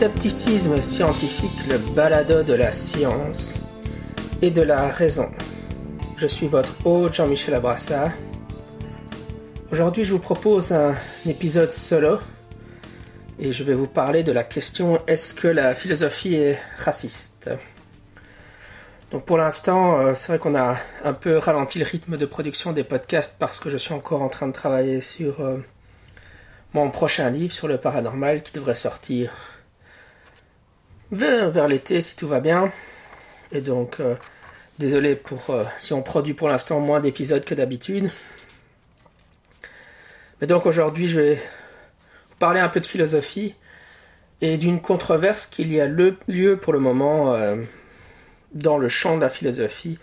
Scepticisme scientifique, le balado de la science et de la raison. Je suis votre hôte Jean-Michel Abrassa. Aujourd'hui, je vous propose un épisode solo et je vais vous parler de la question est-ce que la philosophie est raciste? Donc pour l'instant, euh, c'est vrai qu'on a un peu ralenti le rythme de production des podcasts parce que je suis encore en train de travailler sur euh, mon prochain livre sur le paranormal qui devrait sortir vers, l'été si tout va bien. Et donc, euh, désolé pour si on produit pour l'instant moins d'épisodes que d'habitude. Mais donc aujourd'hui, je vais vous parler un peu de philosophie et d'une controverse qu'il y a lieu pour le moment euh, dans le champ de la philosophie.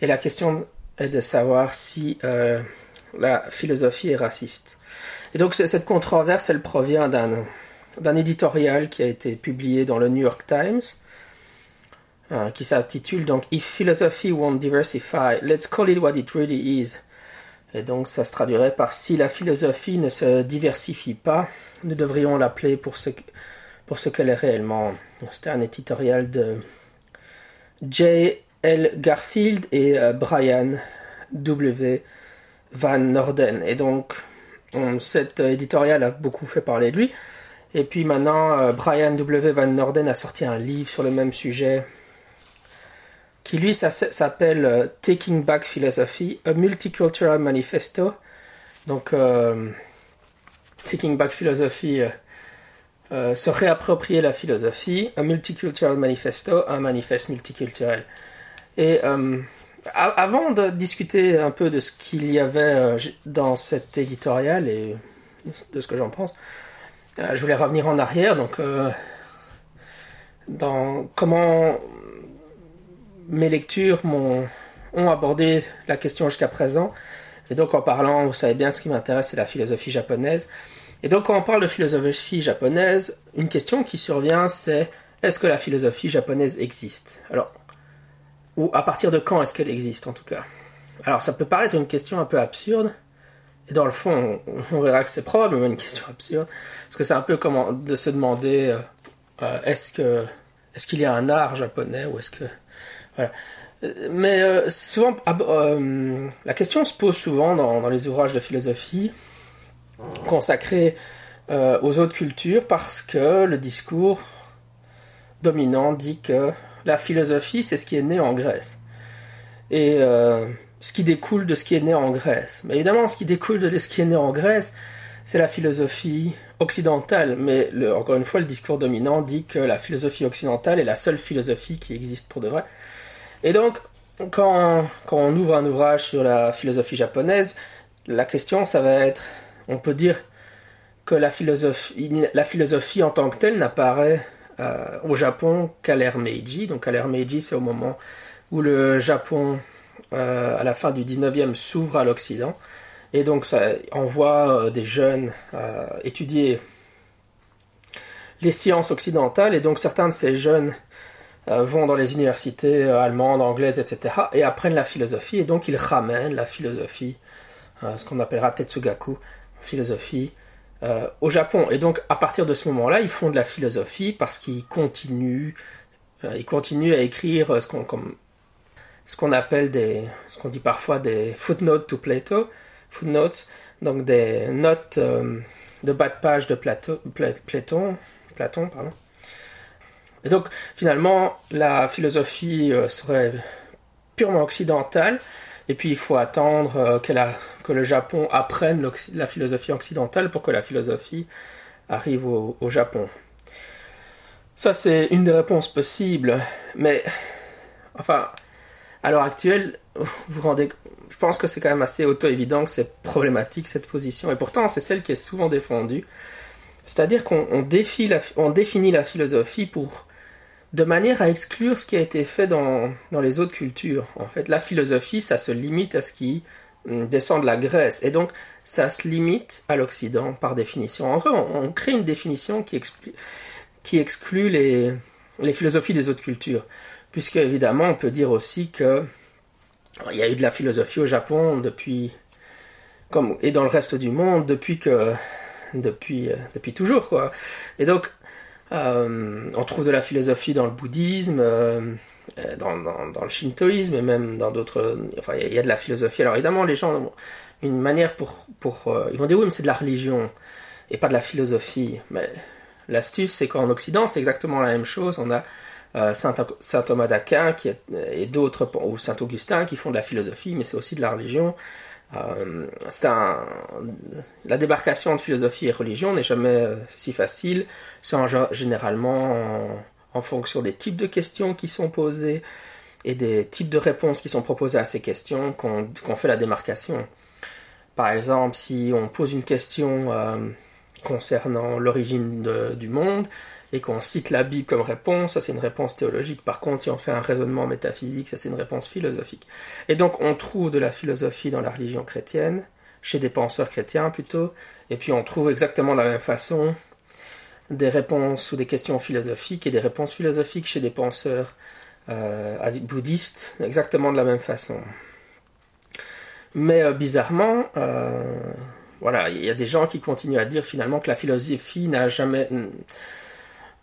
Et la question est de savoir si euh, la philosophie est raciste. Et donc cette controverse, elle provient d'un d'un éditorial qui a été publié dans le New York Times, euh, qui s'intitule donc If philosophy won't diversify, let's call it what it really is. Et donc ça se traduirait par si la philosophie ne se diversifie pas, nous devrions l'appeler pour ce, pour ce qu'elle est réellement. C'était un éditorial de J. L. Garfield et euh, Brian W. Van Norden. Et donc cet éditorial a beaucoup fait parler de lui. Et puis maintenant, euh, Brian W. Van Norden a sorti un livre sur le même sujet qui lui s'appelle euh, Taking Back Philosophy, a Multicultural Manifesto. Donc, euh, Taking Back Philosophy, se réapproprier la philosophie, a Multicultural Manifesto, un manifeste multiculturel. Et avant de discuter un peu de ce qu'il y avait dans cet éditorial et de ce que j'en pense, je voulais revenir en arrière, donc euh, dans comment mes lectures m'ont ont abordé la question jusqu'à présent. Et donc en parlant, vous savez bien que ce qui m'intéresse, c'est la philosophie japonaise. Et donc quand on parle de philosophie japonaise, une question qui survient, c'est est-ce que la philosophie japonaise existe? Alors, ou à partir de quand est-ce qu'elle existe en tout cas? Alors ça peut paraître une question un peu absurde, et dans le fond, on, verra que c'est probablement une question absurde, parce que c'est un peu comme de se demander euh, euh, est-ce que est-ce qu'il y a un art japonais ou est-ce que voilà. Mais euh, souvent, ah, la question se pose souvent dans, les ouvrages de philosophie consacrés aux autres cultures parce que le discours dominant dit que la philosophie, c'est ce qui est né en Grèce. Et ce qui découle de ce qui est né en Grèce. Mais évidemment, ce qui découle de ce qui est né en Grèce, c'est la philosophie occidentale. Mais encore une fois, le discours dominant dit que la philosophie occidentale est la seule philosophie qui existe pour de vrai. Et donc, quand, on ouvre un ouvrage sur la philosophie japonaise, la question, ça va être, on peut dire que la philosophie, la philosophie en tant que telle n'apparaît euh, au Japon qu'à l'ère Meiji. Donc à l'ère Meiji, c'est au moment où le Japon euh, à la fin du 19e s'ouvre à l'Occident. Et donc ça envoie euh, des jeunes euh, étudier les sciences occidentales. Et donc certains de ces jeunes vont dans les universités allemandes, anglaises, etc. et apprennent la philosophie. Et donc ils ramènent la philosophie, ce qu'on appellera Tetsugaku, philosophie, au Japon. Et donc à partir de ce moment-là, ils font de la philosophie parce qu'ils continuent, ils continuent à écrire ce qu'on ce qu'on appelle des, ce qu'on dit parfois des footnotes to Plato, footnotes, donc des notes euh, de bas de page de Plato, Platon, Platon, pardon. Et donc finalement la philosophie euh, serait purement occidentale, et puis il faut attendre euh, que le Japon apprenne la philosophie occidentale pour que la philosophie arrive au, au Japon. Ça c'est une des réponses possibles, mais enfin à l'heure actuelle, vous rendez, je pense que c'est quand même assez auto-évident que c'est problématique cette position, et pourtant c'est celle qui est souvent défendue. C'est-à-dire qu'on définit la philosophie pour, de manière à exclure ce qui a été fait dans, dans les autres cultures. En fait, la philosophie, ça se limite à ce qui hum, descend de la Grèce, et donc ça se limite à l'Occident par définition. En vrai, on, crée une définition qui, qui exclut les, les philosophies des autres cultures puisque évidemment on peut dire aussi que il y a eu de la philosophie au Japon depuis comme et dans le reste du monde depuis que depuis euh, depuis toujours quoi et donc on trouve de la philosophie dans le bouddhisme, dans, dans, le shintoïsme et même dans d'autres. Enfin, il y, a de la philosophie. Alors évidemment, les gens ont une manière pour. pour ils vont dire oui, mais c'est de la religion et pas de la philosophie. Mais l'astuce, c'est qu'en Occident, c'est exactement la même chose. On a euh, Saint, Thomas d'Aquin qui et d'autres, ou Saint Augustin, qui font de la philosophie, mais c'est aussi de la religion. Euh, la débarcation de philosophie et religion n'est jamais euh, si facile. C'est généralement en, fonction des types de questions qui sont posées et des types de réponses qui sont proposées à ces questions qu'on fait la démarcation. Par exemple, si on pose une question concernant l'origine du monde et qu'on cite la Bible comme réponse, ça c'est une réponse théologique. Par contre, si on fait un raisonnement métaphysique, ça c'est une réponse philosophique. Et donc on trouve de la philosophie dans la religion chrétienne, chez des penseurs chrétiens plutôt, et puis on trouve exactement de la même façon des réponses ou des questions philosophiques et des réponses philosophiques chez des penseurs euh, bouddhistes, exactement de la même façon. Mais euh, bizarrement, euh, voilà, il y a des gens qui continuent à dire finalement que la philosophie n'a jamais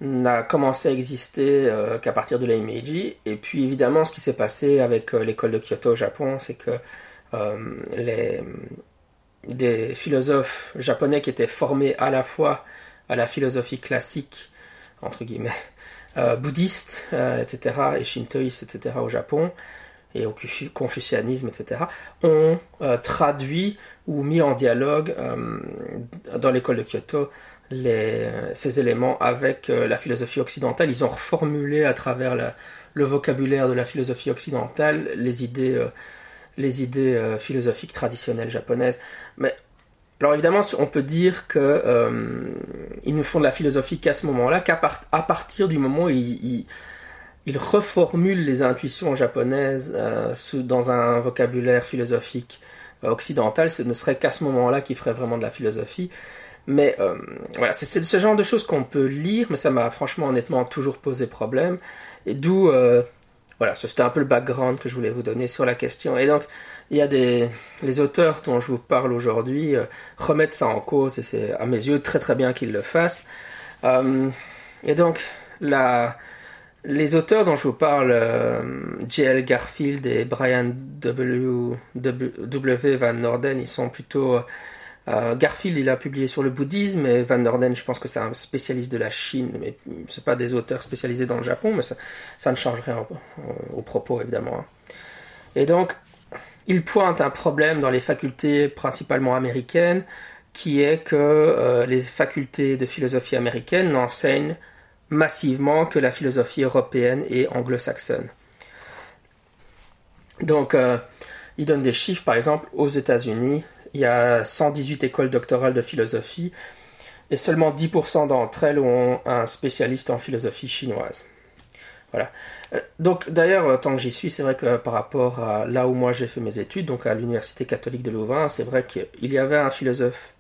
n'a commencé à exister euh, qu'à partir de la. Et puis évidemment, ce qui s'est passé avec euh, l'école de Kyoto au Japon, c'est que euh, les des philosophes japonais qui étaient formés à la fois à la philosophie classique entre guillemets bouddhiste, etc., et shintoïste, etc. au Japon, et au confucianisme, etc., ont euh, traduit ou mis en dialogue euh, dans l'école de Kyoto les, ces éléments avec euh, la philosophie occidentale. Ils ont reformulé à travers le vocabulaire de la philosophie occidentale les idées, les idées philosophiques traditionnelles japonaises. Mais alors évidemment, on peut dire que ils ne font de la philosophie qu'à ce moment-là, qu'à partir du moment où ils il reformule les intuitions japonaises euh, dans un vocabulaire philosophique euh, occidental. Ce ne serait qu'à ce moment-là qu'il ferait vraiment de la philosophie. Mais euh, voilà, c'est ce genre de choses qu'on peut lire, mais ça m'a franchement honnêtement toujours posé problème. Et d'où, voilà, c'était un peu le background que je voulais vous donner sur la question. Et donc, il y a des les auteurs dont je vous parle aujourd'hui remettent ça en cause, et c'est à mes yeux très très bien qu'ils le fassent. et donc, la les auteurs dont je vous parle, euh, J.L. Garfield et Brian w, Van Norden, ils sont plutôt... Euh, Garfield, il a publié sur le bouddhisme, et Van Norden, je pense que c'est un spécialiste de la Chine, mais c'est pas des auteurs spécialisés dans le Japon, mais ça, ne change rien au, propos, évidemment. Hein. Et donc, il pointe un problème dans les facultés principalement américaines, qui est que euh, les facultés de philosophie américaines n'enseignent massivement que la philosophie européenne et anglo-saxonne. Donc, euh, il donne des chiffres, par exemple, aux États-Unis, il y a 118 écoles doctorales de philosophie et seulement 10% d'entre elles ont un spécialiste en philosophie chinoise. Voilà. Euh, donc d'ailleurs, tant que j'y suis, c'est vrai que par rapport à là où moi j'ai fait mes études, donc à l'Université catholique de Louvain, c'est vrai qu'il y avait un philosophe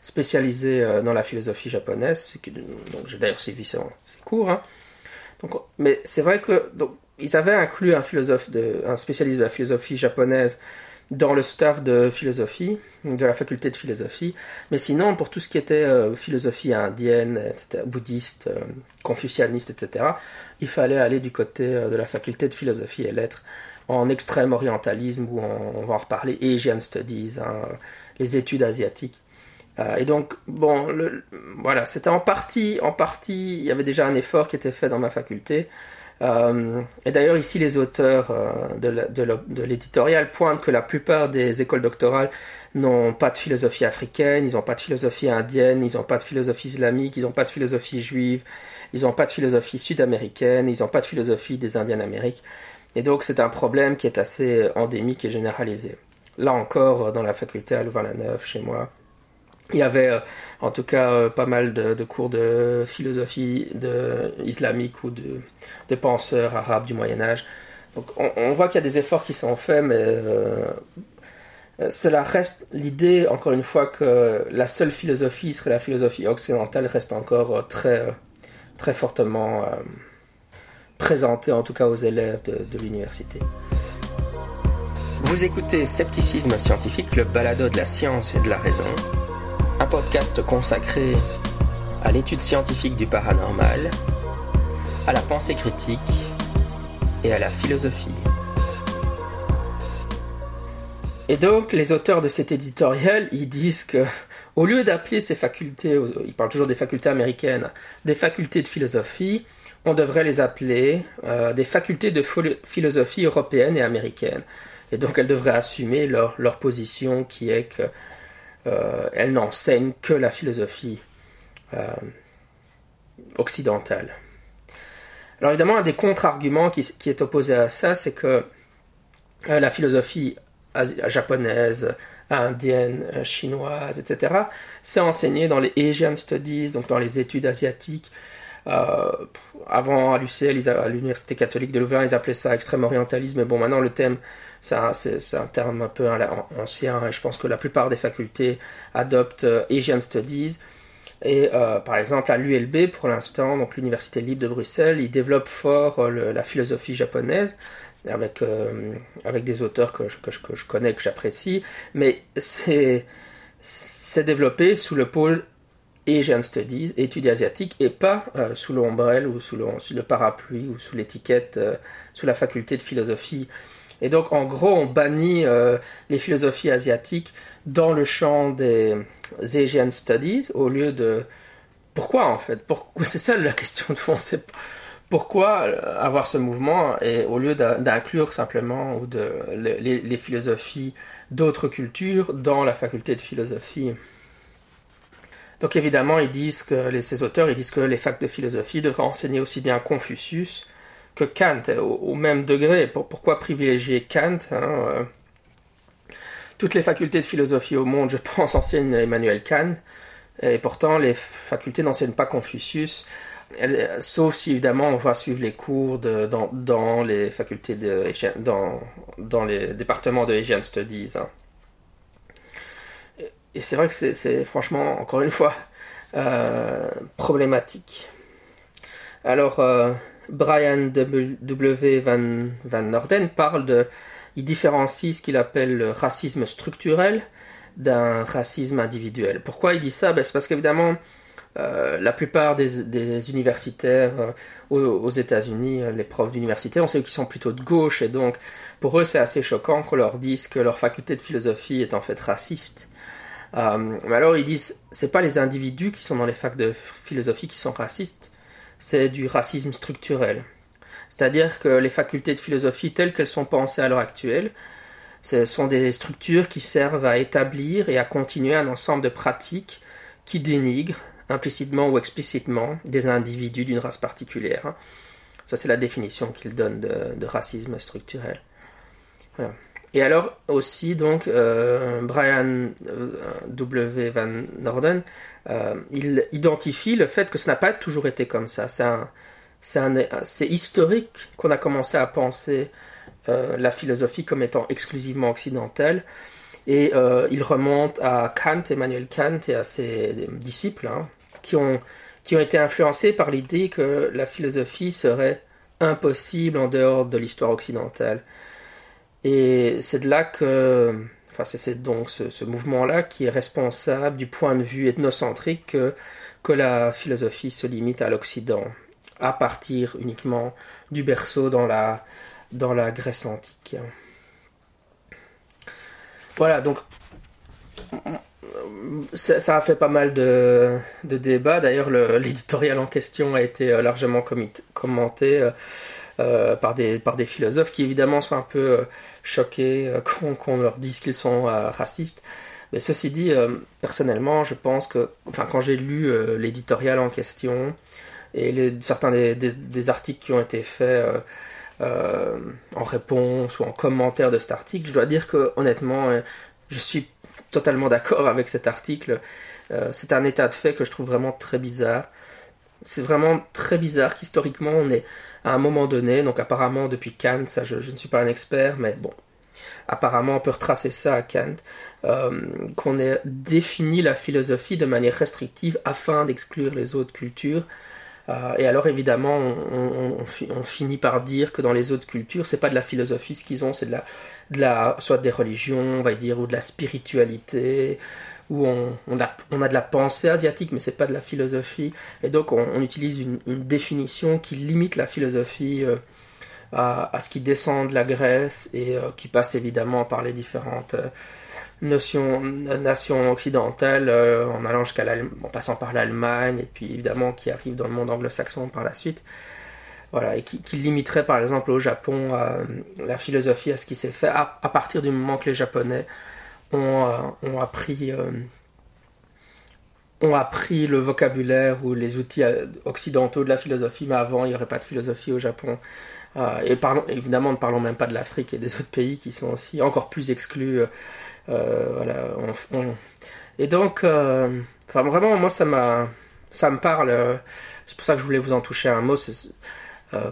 spécialisé euh, dans la philosophie japonaise, donc j'ai d'ailleurs suivi ses, cours. Hein. Donc, mais c'est vrai que donc, ils avaient inclus un philosophe, un spécialiste de la philosophie japonaise dans le staff de philosophie, de la faculté de philosophie, mais sinon pour tout ce qui était euh, philosophie indienne, etc., bouddhiste, euh, confucianiste, etc., il fallait aller du côté de la faculté de philosophie et lettres en extrême orientalisme, ou on va en reparler, Asian Studies, hein, les études asiatiques. Euh, et donc, bon, voilà, c'était en partie, en partie, il y avait déjà un effort qui était fait dans ma faculté. Euh, et d'ailleurs, ici, les auteurs euh, de l'éditorial pointent que la plupart des écoles doctorales n'ont pas de philosophie africaine, ils n'ont pas de philosophie indienne, ils n'ont pas de philosophie islamique, ils n'ont pas de philosophie juive, ils n'ont pas de philosophie sud-américaine, ils n'ont pas de philosophie des Indiennes d'Amérique. Et donc, c'est un problème qui est assez endémique et généralisé. Là encore, dans la faculté à Louvain-la-Neuve, chez moi, il y avait euh, en tout cas euh, pas mal de, cours de philosophie de, islamique ou de, penseurs arabes du Moyen Âge. Donc on, voit qu'il y a des efforts qui sont faits, mais euh, cela reste l'idée, encore une fois, que la seule philosophie serait la philosophie occidentale reste encore très, très fortement présentée, en tout cas aux élèves de l'université. Vous écoutez Scepticisme scientifique, le balado de la science et de la raison, un podcast consacré à l'étude scientifique du paranormal, à la pensée critique et à la philosophie. Et donc, les auteurs de cet éditorial, ils disent que, au lieu d'appeler ces facultés, ils parlent toujours des facultés américaines, des facultés de philosophie, on devrait les appeler euh, des facultés de philosophie européenne et américaine. Et donc, elles devraient assumer leur, leur position qui est qu'elles euh, n'enseignent que la philosophie euh, occidentale. Alors évidemment, un des contre-arguments qui, qui, est opposé à ça, c'est que la philosophie japonaise, indienne, euh, chinoise, etc. C'est enseigné dans les Asian Studies, donc dans les études asiatiques. Euh, avant à l'UCL, à l'Université catholique de Louvain, ils appelaient ça extrême orientalisme. Mais bon, maintenant le thème, c'est un, terme un peu ancien et je pense que la plupart des facultés adoptent euh, Asian Studies. Et par exemple, à l'ULB, pour l'instant, donc l'Université libre de Bruxelles, ils développent fort la philosophie japonaise avec, euh, avec des auteurs que je, que, je connais, que j'apprécie, mais c'est développé sous le pôle Asian Studies, études asiatiques, et pas euh, sous l'ombrelle ou sous le, parapluie ou sous l'étiquette, euh, sous la faculté de philosophie. Et donc, en gros, on bannit les philosophies asiatiques dans le champ des Asian Studies au lieu de... Pourquoi, en fait? C'est ça la question de fond. C'est pourquoi euh, avoir ce mouvement et au lieu d'inclure simplement ou de, les, philosophies d'autres cultures dans la faculté de philosophie Donc évidemment, ils disent que ces auteurs ils disent que les facs de philosophie devraient enseigner aussi bien Confucius que Kant au, même degré. pourquoi privilégier Kant hein, euh, Toutes les facultés de philosophie au monde, je pense, enseignent Emmanuel Kant, et pourtant les facultés n'enseignent pas Confucius sauf si évidemment on va suivre les cours dans, les facultés de dans, dans les départements de Asian Studies. Hein. Et c'est vrai que c'est franchement, encore une fois, euh, problématique. Alors, euh, Brian W. Van, Norden parle de. Il différencie ce qu'il appelle le racisme structurel d'un racisme individuel. Pourquoi il dit ça? Ben, C'est parce qu'évidemment, euh, la plupart des, universitaires euh, aux, États-Unis, euh, les profs d'université, on sait qu'ils sont plutôt de gauche et donc pour eux c'est assez choquant qu'on leur dise que leur faculté de philosophie est en fait raciste. Mais alors ils disent c'est pas les individus qui sont dans les facs de philosophie qui sont racistes, c'est du racisme structurel. C'est-à-dire que les facultés de philosophie telles qu'elles sont pensées à l'heure actuelle, ce sont des structures qui servent à établir et à continuer un ensemble de pratiques qui dénigrent implicitement ou explicitement des individus d'une race particulière. Ça, c'est la définition qu'il donne de, racisme structurel. Et alors aussi, donc, euh, Brian euh, W. Van Norden, euh, il identifie le fait que ce n'a pas toujours été comme ça. C'est historique qu'on a commencé à penser la philosophie comme étant exclusivement occidentale. Et il remonte à Kant, Emmanuel Kant et à ses disciples, hein, qui ont, qui ont été influencés par l'idée que la philosophie serait impossible en dehors de l'histoire occidentale. Et c'est de là que, enfin c'est donc ce, mouvement-là qui est responsable du point de vue ethnocentrique que, la philosophie se limite à l'Occident, à partir uniquement du berceau dans la, dans la Grèce antique. Voilà, donc ça, a fait pas mal de, débats. D'ailleurs, l'éditorial en question a été euh, largement commenté euh, euh, par, des, par des philosophes qui évidemment sont un peu choqués qu'on leur dise qu'ils sont racistes. Mais ceci dit, personnellement, je pense que, enfin, quand j'ai lu l'éditorial en question et certains des, articles qui ont été faits en réponse ou en commentaire de cet article, je dois dire que honnêtement, je suis totalement d'accord avec cet article. Euh, c'est un état de fait que je trouve vraiment très bizarre. C'est vraiment très bizarre qu'historiquement on est à un moment donné, donc apparemment depuis Kant, ça je, ne suis pas un expert, mais bon, apparemment on peut retracer ça à Kant, euh, qu'on ait défini la philosophie de manière restrictive afin d'exclure les autres cultures. Euh, et alors évidemment, on, finit par dire que dans les autres cultures, c'est pas de la philosophie ce qu'ils ont, c'est de la, de la, soit des religions, on va dire, ou de la spiritualité, où on, a, de la pensée asiatique, mais c'est pas de la philosophie. Et donc on, utilise une, définition qui limite la philosophie euh, à, ce qui descend de la Grèce et euh, qui passe évidemment par les différentes euh, nations occidentales, en allant jusqu'à en passant par l'Allemagne et puis évidemment qui arrive dans le monde anglo-saxon par la suite. Voilà, et qui, limiterait par exemple au Japon la philosophie à ce qui s'est fait à partir du moment que les Japonais ont, euh, ont appris euh, ont appris le vocabulaire ou les outils euh, occidentaux de la philosophie, mais avant il n'y aurait pas de philosophie au Japon. et évidemment, ne parlons même pas de l'Afrique et des autres pays qui sont aussi encore plus exclus. voilà, Et donc, vraiment, moi ça ça me parle. c'est pour ça que je voulais vous en toucher un mot,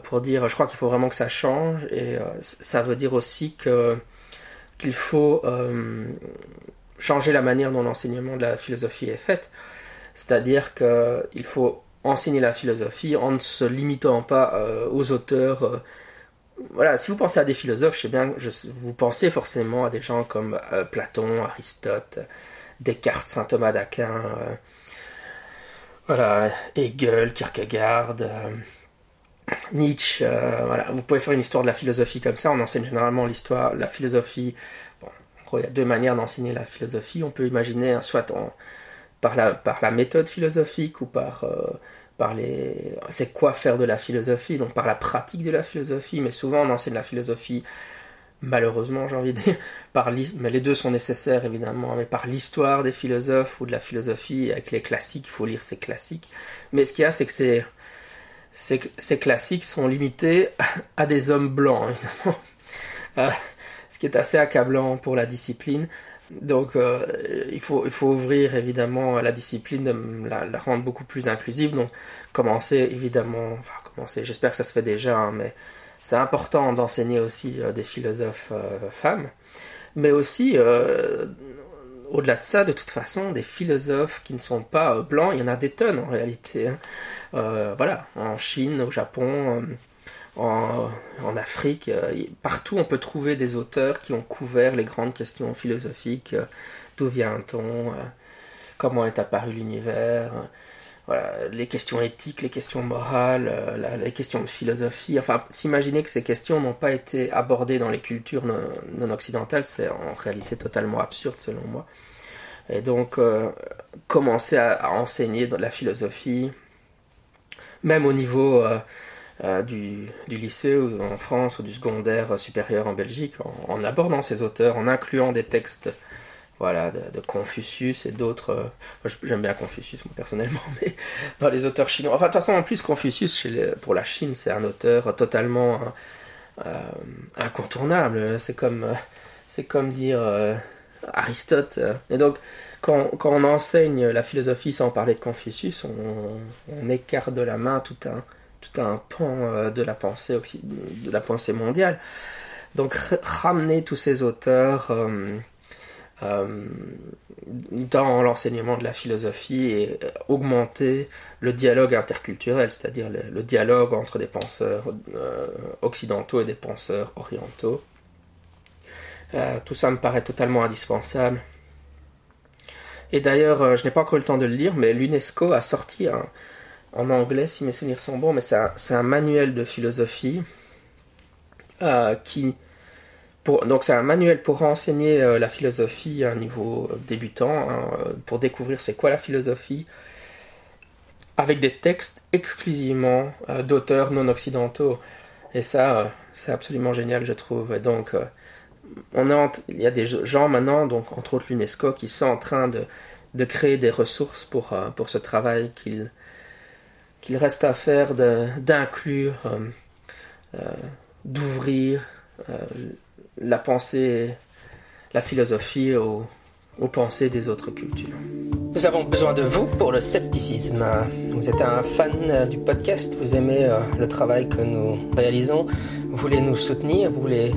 pour dire, je crois qu'il faut vraiment que ça change. Et ça veut dire aussi que qu'il faut euh, changer la manière dont l'enseignement de la philosophie est fait. C'est-à-dire qu'il faut enseigner la philosophie en ne se limitant pas euh, aux auteurs. Euh, voilà, si vous pensez à des philosophes, je sais bien, vous pensez forcément à des gens comme Platon, Aristote, Descartes, saint Thomas d'Aquin, voilà, Hegel, Kierkegaard. Nietzsche, euh, voilà, vous pouvez faire une histoire de la philosophie comme ça. On enseigne généralement l'histoire, la philosophie. Bon, en gros, il y a deux manières d'enseigner la philosophie. On peut imaginer hein, soit par, la, méthode philosophique ou par, euh, par les. C'est quoi faire de la philosophie Donc par la pratique de la philosophie. Mais souvent, on enseigne la philosophie malheureusement j'ai envie de dire, par mais les deux sont nécessaires évidemment, mais par l'histoire des philosophes ou de la philosophie, avec les classiques, il faut lire ces classiques. Mais ce qu'il y a, c'est que c'est ces, ces, classiques sont limités à des hommes blancs, évidemment. Euh, ce qui est assez accablant pour la discipline. Donc euh, il, faut, ouvrir évidemment la discipline, la, la, rendre beaucoup plus inclusive. Donc commencer évidemment, enfin commencer, j'espère que ça se fait déjà, hein, mais c'est important d'enseigner aussi euh, des philosophes euh, femmes. Mais aussi euh, au-delà de ça, de toute façon, des philosophes qui ne sont pas euh, blancs, il y en a des tonnes en réalité. Hein. Euh, voilà, en Chine, au Japon, euh, en, Afrique, partout on peut trouver des auteurs qui ont couvert les grandes questions philosophiques. D'où vient-on Comment est apparu l'univers les questions éthiques, les questions morales, les questions de philosophie. Enfin, s'imaginer que ces questions n'ont pas été abordées dans les cultures non, occidentales, c'est en réalité totalement absurde selon moi. Et donc, euh, commencer à, enseigner la philosophie, même au niveau euh, euh, du, du, lycée ou en France ou du secondaire supérieur en Belgique, en, abordant ces auteurs, en incluant des textes voilà, de, Confucius et d'autres. J'aime bien Confucius, moi, personnellement, mais dans les auteurs chinois. Enfin, de toute façon, en plus, Confucius, pour la Chine, c'est un auteur totalement incontournable. C'est comme, c'est comme dire Aristote. Euh, et donc, quand, quand, on enseigne la philosophie sans parler de Confucius, on, écarte de la main tout un, tout un pan euh, de la pensée, de la pensée mondiale. Donc, ramener tous ces auteurs euh, dans l'enseignement de la philosophie et augmenter le dialogue interculturel, c'est-à-dire le, dialogue entre des penseurs occidentaux et des penseurs orientaux. Euh, tout ça me paraît totalement indispensable. Et d'ailleurs, euh, je n'ai pas encore eu le temps de le lire, mais l'UNESCO a sorti en anglais, si mes souvenirs sont bons, mais c'est un, manuel de philosophie euh, qui. Donc c'est un manuel pour enseigner la philosophie à un niveau débutant, hein, pour découvrir c'est quoi la philosophie, avec des textes exclusivement d'auteurs non occidentaux. Et ça, c'est absolument génial, je trouve. Et donc, on il y a des gens maintenant, donc entre autres l'UNESCO, qui sont en train de, de créer des ressources pour, euh, pour ce travail qu'il reste à faire d'inclure, euh, euh, d'ouvrir la pensée, la philosophie aux, pensées des autres cultures. Nous avons besoin de vous pour le scepticisme. Vous êtes un fan du podcast, vous aimez le travail que nous réalisons, vous voulez nous soutenir, vous voulez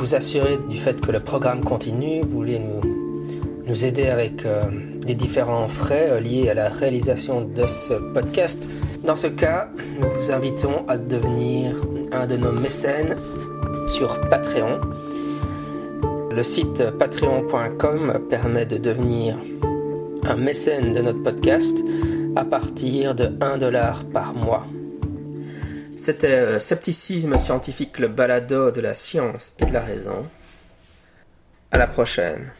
vous assurer du fait que le programme continue, vous voulez nous, aider avec euh, les différents frais euh, liés à la réalisation de ce podcast, dans ce cas, nous vous invitons à devenir un de nos mécènes sur Patreon. Le site patreon.com permet de devenir un mécène de notre podcast à partir de 1 dollar par mois. C'était euh, Scepticisme scientifique, le balado de la science et de la raison. À la prochaine.